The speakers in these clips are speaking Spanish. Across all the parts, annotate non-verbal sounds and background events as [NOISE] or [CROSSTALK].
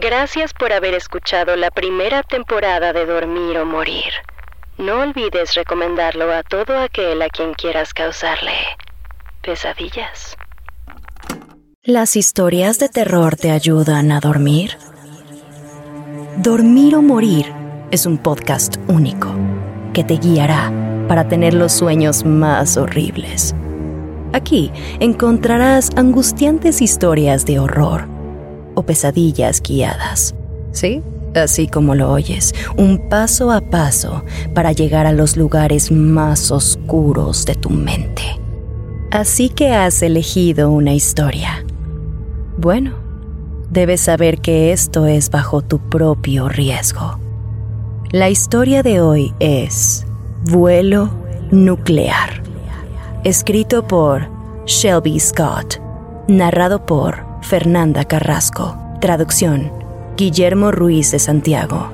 Gracias por haber escuchado la primera temporada de Dormir o Morir. No olvides recomendarlo a todo aquel a quien quieras causarle pesadillas. Las historias de terror te ayudan a dormir. Dormir o Morir es un podcast único que te guiará para tener los sueños más horribles. Aquí encontrarás angustiantes historias de horror o pesadillas guiadas. ¿Sí? Así como lo oyes, un paso a paso para llegar a los lugares más oscuros de tu mente. Así que has elegido una historia. Bueno, debes saber que esto es bajo tu propio riesgo. La historia de hoy es Vuelo Nuclear, escrito por Shelby Scott, narrado por Fernanda Carrasco, traducción Guillermo Ruiz de Santiago.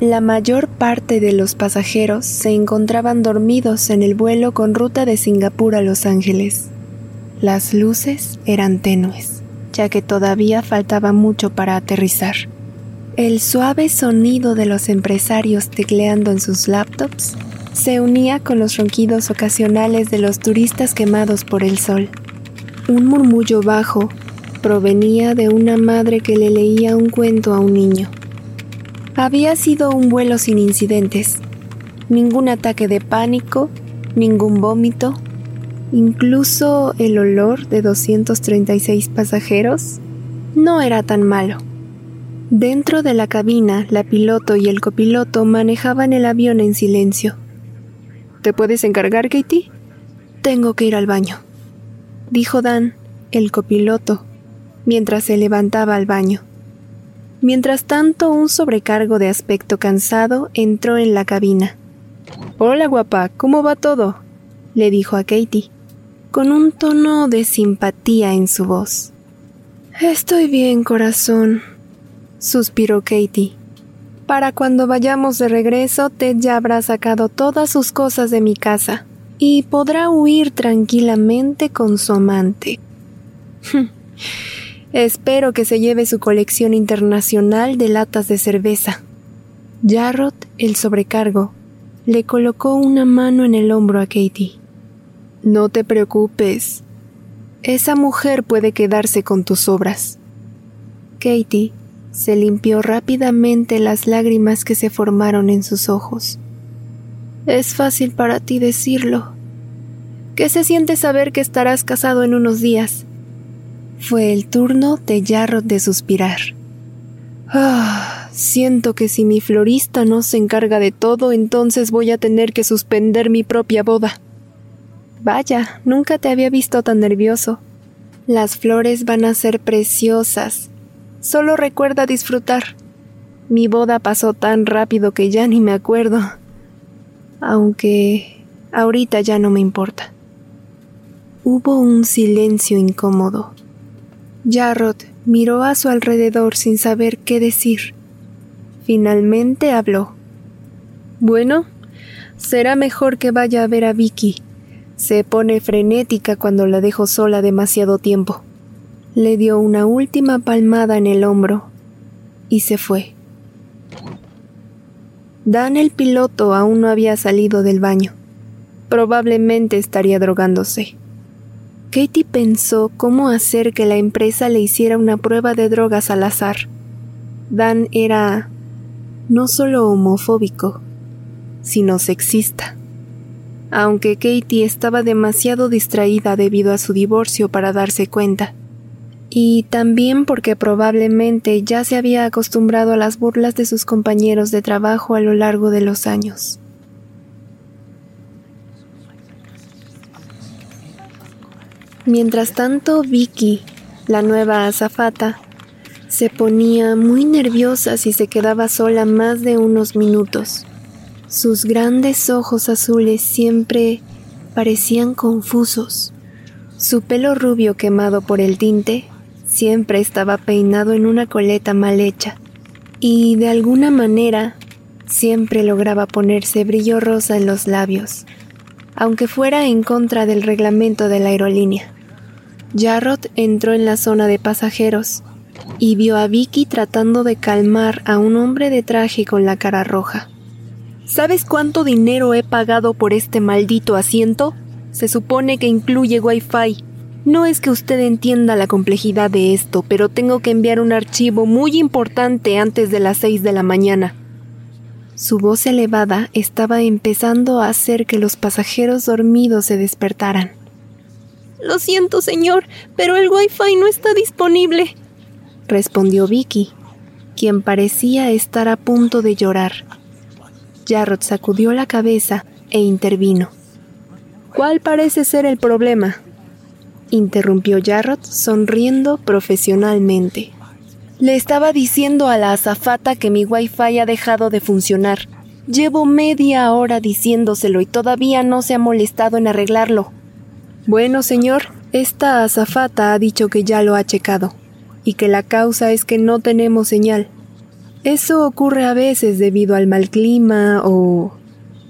La mayor parte de los pasajeros se encontraban dormidos en el vuelo con ruta de Singapur a Los Ángeles. Las luces eran tenues, ya que todavía faltaba mucho para aterrizar. El suave sonido de los empresarios tecleando en sus laptops se unía con los ronquidos ocasionales de los turistas quemados por el sol. Un murmullo bajo provenía de una madre que le leía un cuento a un niño. Había sido un vuelo sin incidentes, ningún ataque de pánico, ningún vómito, incluso el olor de 236 pasajeros no era tan malo. Dentro de la cabina, la piloto y el copiloto manejaban el avión en silencio. ¿Te puedes encargar, Katie? Tengo que ir al baño, dijo Dan, el copiloto, mientras se levantaba al baño. Mientras tanto, un sobrecargo de aspecto cansado entró en la cabina. Hola, guapa, ¿cómo va todo? le dijo a Katie, con un tono de simpatía en su voz. Estoy bien, corazón, suspiró Katie. Para cuando vayamos de regreso, Ted ya habrá sacado todas sus cosas de mi casa y podrá huir tranquilamente con su amante. [LAUGHS] Espero que se lleve su colección internacional de latas de cerveza. Jarrod, el sobrecargo, le colocó una mano en el hombro a Katie. No te preocupes. Esa mujer puede quedarse con tus obras. Katie se limpió rápidamente las lágrimas que se formaron en sus ojos. Es fácil para ti decirlo. ¿Qué se siente saber que estarás casado en unos días? Fue el turno de Jarrod de suspirar. Ah, siento que si mi florista no se encarga de todo, entonces voy a tener que suspender mi propia boda. Vaya, nunca te había visto tan nervioso. Las flores van a ser preciosas. Solo recuerda disfrutar. Mi boda pasó tan rápido que ya ni me acuerdo. Aunque ahorita ya no me importa. Hubo un silencio incómodo. Jarrod miró a su alrededor sin saber qué decir. Finalmente habló. Bueno, será mejor que vaya a ver a Vicky. Se pone frenética cuando la dejo sola demasiado tiempo. Le dio una última palmada en el hombro y se fue. Dan el piloto aún no había salido del baño. Probablemente estaría drogándose. Katie pensó cómo hacer que la empresa le hiciera una prueba de drogas al azar. Dan era no solo homofóbico, sino sexista. Aunque Katie estaba demasiado distraída debido a su divorcio para darse cuenta. Y también porque probablemente ya se había acostumbrado a las burlas de sus compañeros de trabajo a lo largo de los años. Mientras tanto, Vicky, la nueva azafata, se ponía muy nerviosa si se quedaba sola más de unos minutos. Sus grandes ojos azules siempre parecían confusos. Su pelo rubio quemado por el tinte siempre estaba peinado en una coleta mal hecha y de alguna manera siempre lograba ponerse brillo rosa en los labios, aunque fuera en contra del reglamento de la aerolínea. Jarrod entró en la zona de pasajeros y vio a Vicky tratando de calmar a un hombre de traje con la cara roja. ¿Sabes cuánto dinero he pagado por este maldito asiento? Se supone que incluye Wi-Fi. No es que usted entienda la complejidad de esto, pero tengo que enviar un archivo muy importante antes de las seis de la mañana. Su voz elevada estaba empezando a hacer que los pasajeros dormidos se despertaran. Lo siento, señor, pero el Wi-Fi no está disponible respondió Vicky, quien parecía estar a punto de llorar. Jarrod sacudió la cabeza e intervino. ¿Cuál parece ser el problema? interrumpió Jarrod sonriendo profesionalmente. Le estaba diciendo a la azafata que mi wifi ha dejado de funcionar. Llevo media hora diciéndoselo y todavía no se ha molestado en arreglarlo. Bueno, señor, esta azafata ha dicho que ya lo ha checado y que la causa es que no tenemos señal. Eso ocurre a veces debido al mal clima o...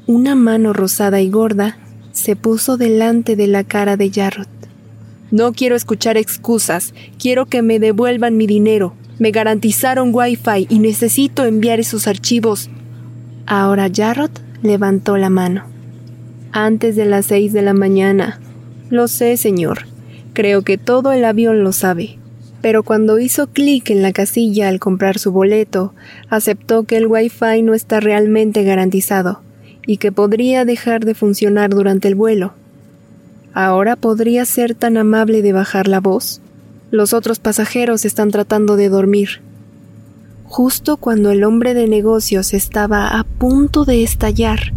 Una mano rosada y gorda se puso delante de la cara de Jarrod. No quiero escuchar excusas, quiero que me devuelvan mi dinero. Me garantizaron Wi-Fi y necesito enviar esos archivos. Ahora Jarrod levantó la mano. Antes de las seis de la mañana. Lo sé, señor. Creo que todo el avión lo sabe pero cuando hizo clic en la casilla al comprar su boleto, aceptó que el Wi-Fi no está realmente garantizado y que podría dejar de funcionar durante el vuelo. ¿Ahora podría ser tan amable de bajar la voz? Los otros pasajeros están tratando de dormir. Justo cuando el hombre de negocios estaba a punto de estallar,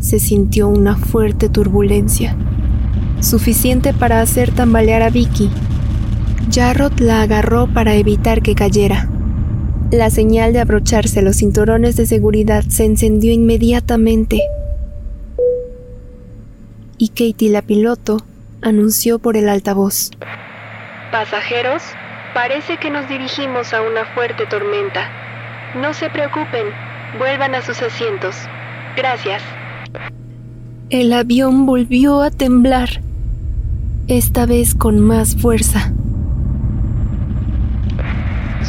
se sintió una fuerte turbulencia, suficiente para hacer tambalear a Vicky Jarrod la agarró para evitar que cayera. La señal de abrocharse los cinturones de seguridad se encendió inmediatamente. Y Katie, la piloto, anunció por el altavoz. Pasajeros, parece que nos dirigimos a una fuerte tormenta. No se preocupen, vuelvan a sus asientos. Gracias. El avión volvió a temblar, esta vez con más fuerza.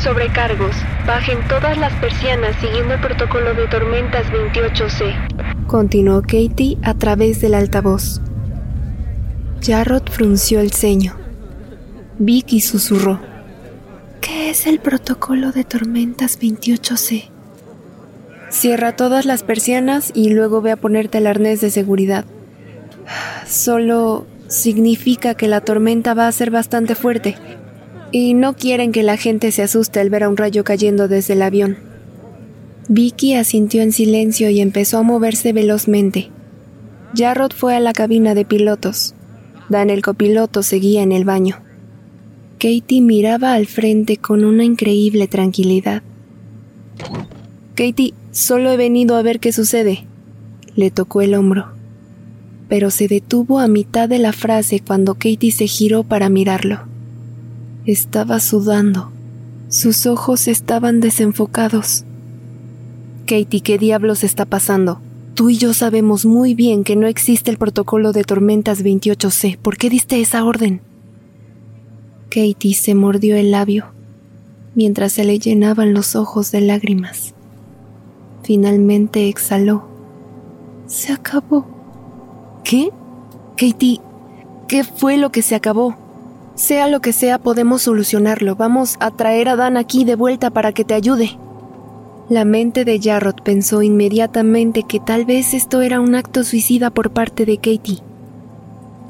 Sobrecargos. Bajen todas las persianas siguiendo el protocolo de tormentas 28C. Continuó Katie a través del altavoz. Jarrod frunció el ceño. Vicky susurró. ¿Qué es el protocolo de tormentas 28C? Cierra todas las persianas y luego ve a ponerte el arnés de seguridad. Solo significa que la tormenta va a ser bastante fuerte y no quieren que la gente se asuste al ver a un rayo cayendo desde el avión. Vicky asintió en silencio y empezó a moverse velozmente. Jarrod fue a la cabina de pilotos. Dan el copiloto seguía en el baño. Katie miraba al frente con una increíble tranquilidad. Katie, solo he venido a ver qué sucede. Le tocó el hombro. Pero se detuvo a mitad de la frase cuando Katie se giró para mirarlo. Estaba sudando. Sus ojos estaban desenfocados. Katie, ¿qué diablos está pasando? Tú y yo sabemos muy bien que no existe el protocolo de tormentas 28C. ¿Por qué diste esa orden? Katie se mordió el labio mientras se le llenaban los ojos de lágrimas. Finalmente exhaló. Se acabó. ¿Qué? Katie, ¿qué fue lo que se acabó? Sea lo que sea, podemos solucionarlo. Vamos a traer a Dan aquí de vuelta para que te ayude. La mente de Jarrod pensó inmediatamente que tal vez esto era un acto suicida por parte de Katie.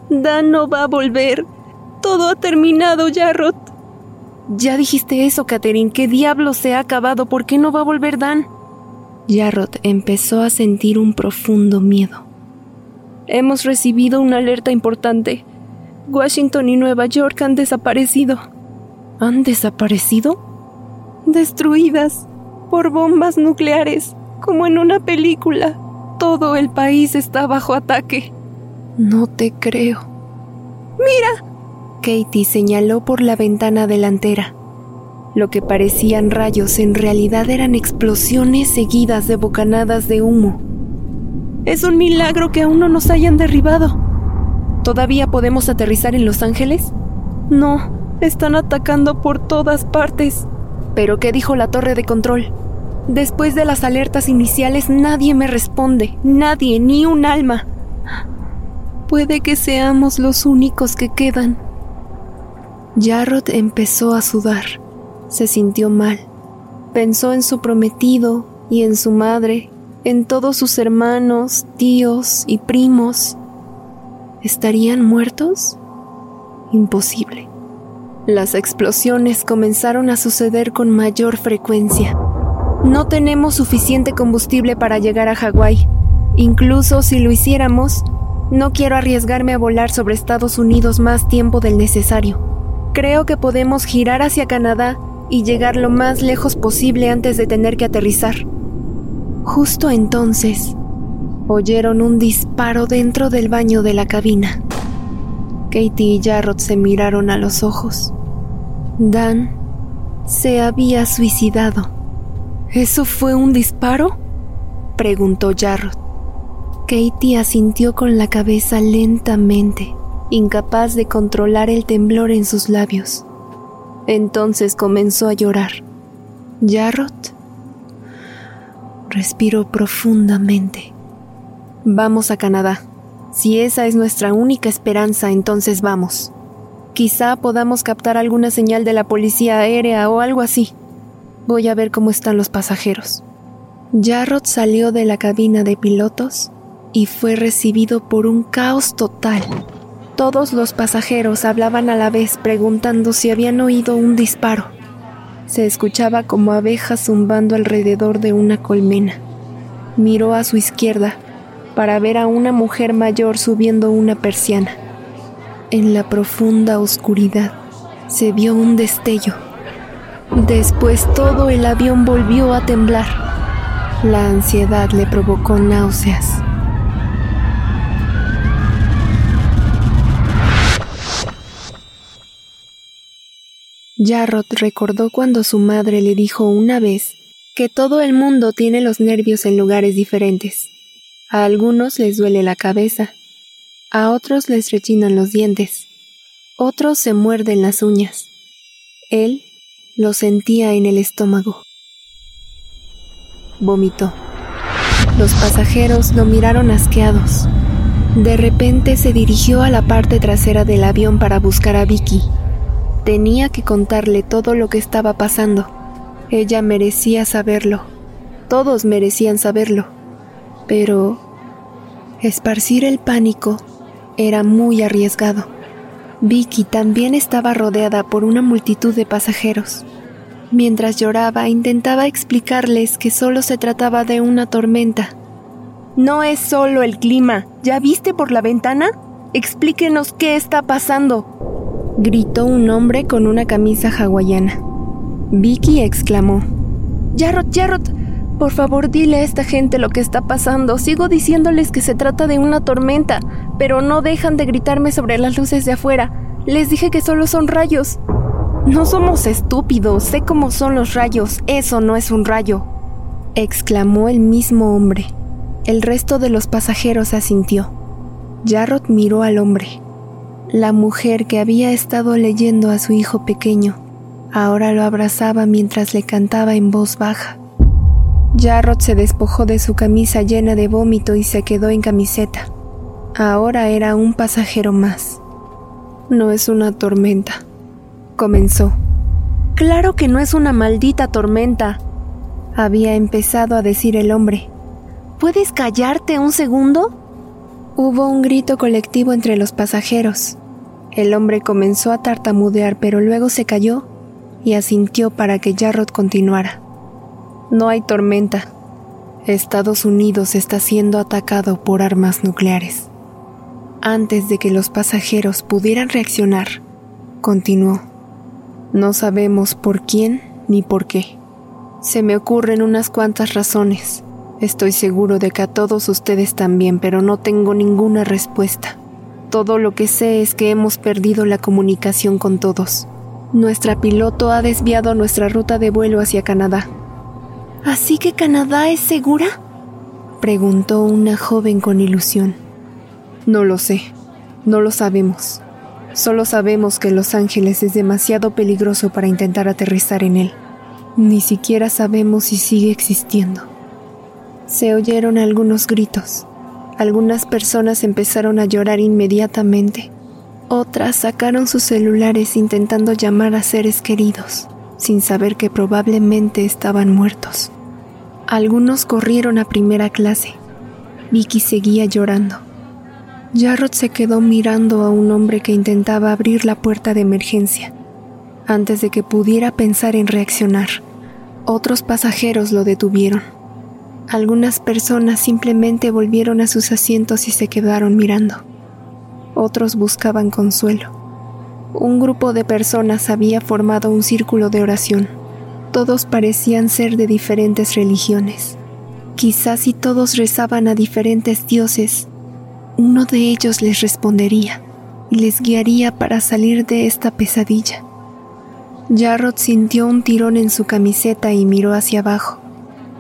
Dan no va a volver. Todo ha terminado, Jarrod. Ya dijiste eso, Catherine. ¿Qué diablo se ha acabado? ¿Por qué no va a volver Dan? Jarrod empezó a sentir un profundo miedo. Hemos recibido una alerta importante. Washington y Nueva York han desaparecido. ¿Han desaparecido? Destruidas por bombas nucleares, como en una película. Todo el país está bajo ataque. No te creo. ¡Mira! Katie señaló por la ventana delantera. Lo que parecían rayos en realidad eran explosiones seguidas de bocanadas de humo. Es un milagro que aún no nos hayan derribado. ¿Todavía podemos aterrizar en Los Ángeles? No, están atacando por todas partes. ¿Pero qué dijo la torre de control? Después de las alertas iniciales nadie me responde, nadie, ni un alma. Puede que seamos los únicos que quedan. Jarrod empezó a sudar. Se sintió mal. Pensó en su prometido y en su madre, en todos sus hermanos, tíos y primos. ¿Estarían muertos? Imposible. Las explosiones comenzaron a suceder con mayor frecuencia. No tenemos suficiente combustible para llegar a Hawái. Incluso si lo hiciéramos, no quiero arriesgarme a volar sobre Estados Unidos más tiempo del necesario. Creo que podemos girar hacia Canadá y llegar lo más lejos posible antes de tener que aterrizar. Justo entonces, oyeron un disparo dentro del baño de la cabina. Katie y Jarrod se miraron a los ojos. Dan se había suicidado. ¿Eso fue un disparo? preguntó Jarrod. Katie asintió con la cabeza lentamente, incapaz de controlar el temblor en sus labios. Entonces comenzó a llorar. Jarrod respiró profundamente. Vamos a Canadá. Si esa es nuestra única esperanza, entonces vamos. Quizá podamos captar alguna señal de la policía aérea o algo así. Voy a ver cómo están los pasajeros. Jarrod salió de la cabina de pilotos y fue recibido por un caos total. Todos los pasajeros hablaban a la vez preguntando si habían oído un disparo. Se escuchaba como abejas zumbando alrededor de una colmena. Miró a su izquierda para ver a una mujer mayor subiendo una persiana. En la profunda oscuridad se vio un destello. Después todo el avión volvió a temblar. La ansiedad le provocó náuseas. Jarrod recordó cuando su madre le dijo una vez que todo el mundo tiene los nervios en lugares diferentes. A algunos les duele la cabeza, a otros les rechinan los dientes, otros se muerden las uñas. Él lo sentía en el estómago. Vomitó. Los pasajeros lo miraron asqueados. De repente se dirigió a la parte trasera del avión para buscar a Vicky. Tenía que contarle todo lo que estaba pasando. Ella merecía saberlo. Todos merecían saberlo. Pero esparcir el pánico era muy arriesgado. Vicky también estaba rodeada por una multitud de pasajeros. Mientras lloraba, intentaba explicarles que solo se trataba de una tormenta. No es solo el clima. ¿Ya viste por la ventana? Explíquenos qué está pasando gritó un hombre con una camisa hawaiana. Vicky exclamó, Jarrod, Jarrod, por favor dile a esta gente lo que está pasando. Sigo diciéndoles que se trata de una tormenta, pero no dejan de gritarme sobre las luces de afuera. Les dije que solo son rayos. No somos estúpidos, sé cómo son los rayos, eso no es un rayo, exclamó el mismo hombre. El resto de los pasajeros asintió. Jarrod miró al hombre. La mujer que había estado leyendo a su hijo pequeño ahora lo abrazaba mientras le cantaba en voz baja. Jarrod se despojó de su camisa llena de vómito y se quedó en camiseta. Ahora era un pasajero más. No es una tormenta, comenzó. Claro que no es una maldita tormenta, había empezado a decir el hombre. ¿Puedes callarte un segundo? Hubo un grito colectivo entre los pasajeros. El hombre comenzó a tartamudear, pero luego se calló y asintió para que Jarrod continuara. No hay tormenta. Estados Unidos está siendo atacado por armas nucleares. Antes de que los pasajeros pudieran reaccionar, continuó. No sabemos por quién ni por qué. Se me ocurren unas cuantas razones. Estoy seguro de que a todos ustedes también, pero no tengo ninguna respuesta. Todo lo que sé es que hemos perdido la comunicación con todos. Nuestra piloto ha desviado nuestra ruta de vuelo hacia Canadá. ¿Así que Canadá es segura? preguntó una joven con ilusión. No lo sé, no lo sabemos. Solo sabemos que Los Ángeles es demasiado peligroso para intentar aterrizar en él. Ni siquiera sabemos si sigue existiendo. Se oyeron algunos gritos. Algunas personas empezaron a llorar inmediatamente. Otras sacaron sus celulares intentando llamar a seres queridos, sin saber que probablemente estaban muertos. Algunos corrieron a primera clase. Vicky seguía llorando. Jarrod se quedó mirando a un hombre que intentaba abrir la puerta de emergencia. Antes de que pudiera pensar en reaccionar, otros pasajeros lo detuvieron. Algunas personas simplemente volvieron a sus asientos y se quedaron mirando. Otros buscaban consuelo. Un grupo de personas había formado un círculo de oración. Todos parecían ser de diferentes religiones. Quizás si todos rezaban a diferentes dioses, uno de ellos les respondería y les guiaría para salir de esta pesadilla. Jarrod sintió un tirón en su camiseta y miró hacia abajo.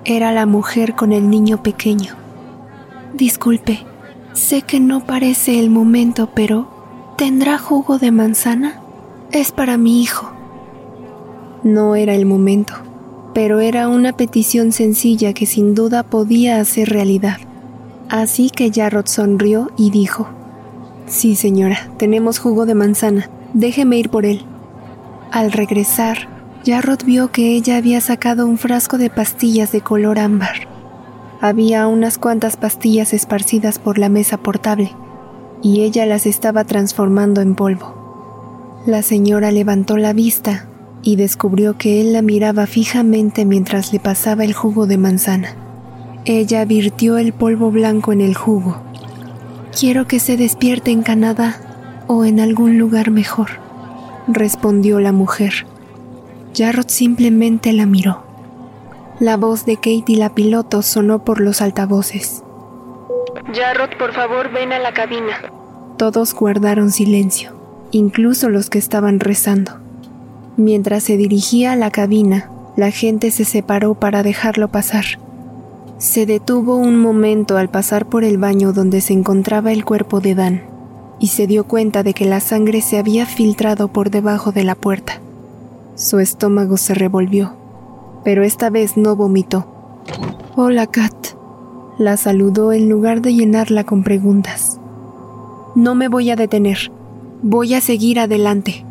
Era la mujer con el niño pequeño. Disculpe, sé que no parece el momento, pero ¿tendrá jugo de manzana? Es para mi hijo. No era el momento, pero era una petición sencilla que sin duda podía hacer realidad. Así que Jarrod sonrió y dijo, Sí, señora, tenemos jugo de manzana, déjeme ir por él. Al regresar, Jarrod vio que ella había sacado un frasco de pastillas de color ámbar. Había unas cuantas pastillas esparcidas por la mesa portable, y ella las estaba transformando en polvo. La señora levantó la vista y descubrió que él la miraba fijamente mientras le pasaba el jugo de manzana. Ella virtió el polvo blanco en el jugo. Quiero que se despierte en Canadá o en algún lugar mejor, respondió la mujer. Jarrod simplemente la miró. La voz de Katie la piloto sonó por los altavoces. Jarrod, por favor, ven a la cabina. Todos guardaron silencio, incluso los que estaban rezando. Mientras se dirigía a la cabina, la gente se separó para dejarlo pasar. Se detuvo un momento al pasar por el baño donde se encontraba el cuerpo de Dan y se dio cuenta de que la sangre se había filtrado por debajo de la puerta. Su estómago se revolvió, pero esta vez no vomitó. Hola, Kat. La saludó en lugar de llenarla con preguntas. No me voy a detener. Voy a seguir adelante,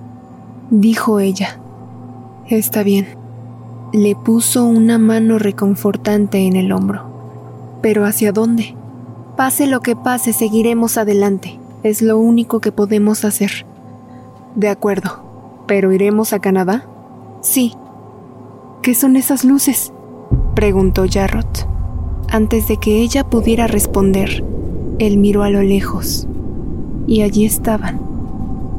dijo ella. Está bien. Le puso una mano reconfortante en el hombro. ¿Pero hacia dónde? Pase lo que pase, seguiremos adelante. Es lo único que podemos hacer. De acuerdo. ¿Pero iremos a Canadá? Sí. ¿Qué son esas luces? preguntó Jarrott. Antes de que ella pudiera responder, él miró a lo lejos. Y allí estaban,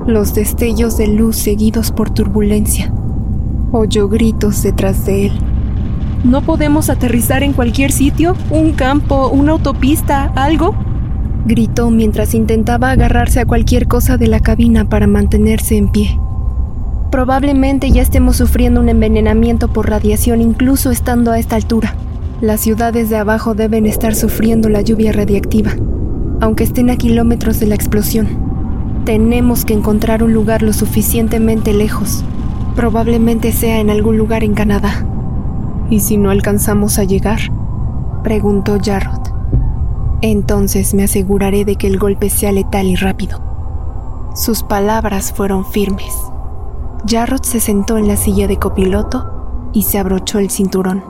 los destellos de luz seguidos por turbulencia oyó gritos detrás de él. ¿No podemos aterrizar en cualquier sitio? ¿Un campo? ¿Una autopista? ¿Algo? Gritó mientras intentaba agarrarse a cualquier cosa de la cabina para mantenerse en pie. Probablemente ya estemos sufriendo un envenenamiento por radiación incluso estando a esta altura. Las ciudades de abajo deben estar sufriendo la lluvia radiactiva, aunque estén a kilómetros de la explosión. Tenemos que encontrar un lugar lo suficientemente lejos Probablemente sea en algún lugar en Canadá. ¿Y si no alcanzamos a llegar? preguntó Jarrod. Entonces me aseguraré de que el golpe sea letal y rápido. Sus palabras fueron firmes. Jarrod se sentó en la silla de copiloto y se abrochó el cinturón.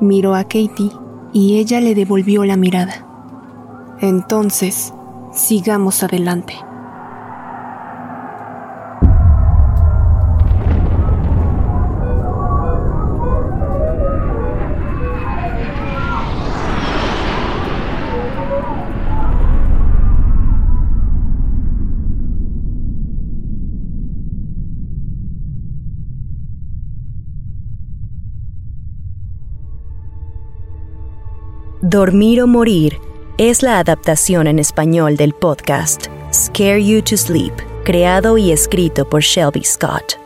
Miró a Katie y ella le devolvió la mirada. Entonces, sigamos adelante. Dormir o Morir es la adaptación en español del podcast Scare You to Sleep, creado y escrito por Shelby Scott.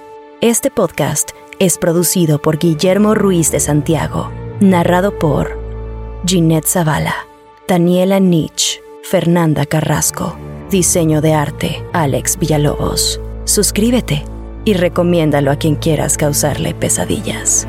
Este podcast es producido por Guillermo Ruiz de Santiago, narrado por Ginette Zavala, Daniela Nietzsche, Fernanda Carrasco, diseño de arte Alex Villalobos. Suscríbete y recomiéndalo a quien quieras causarle pesadillas.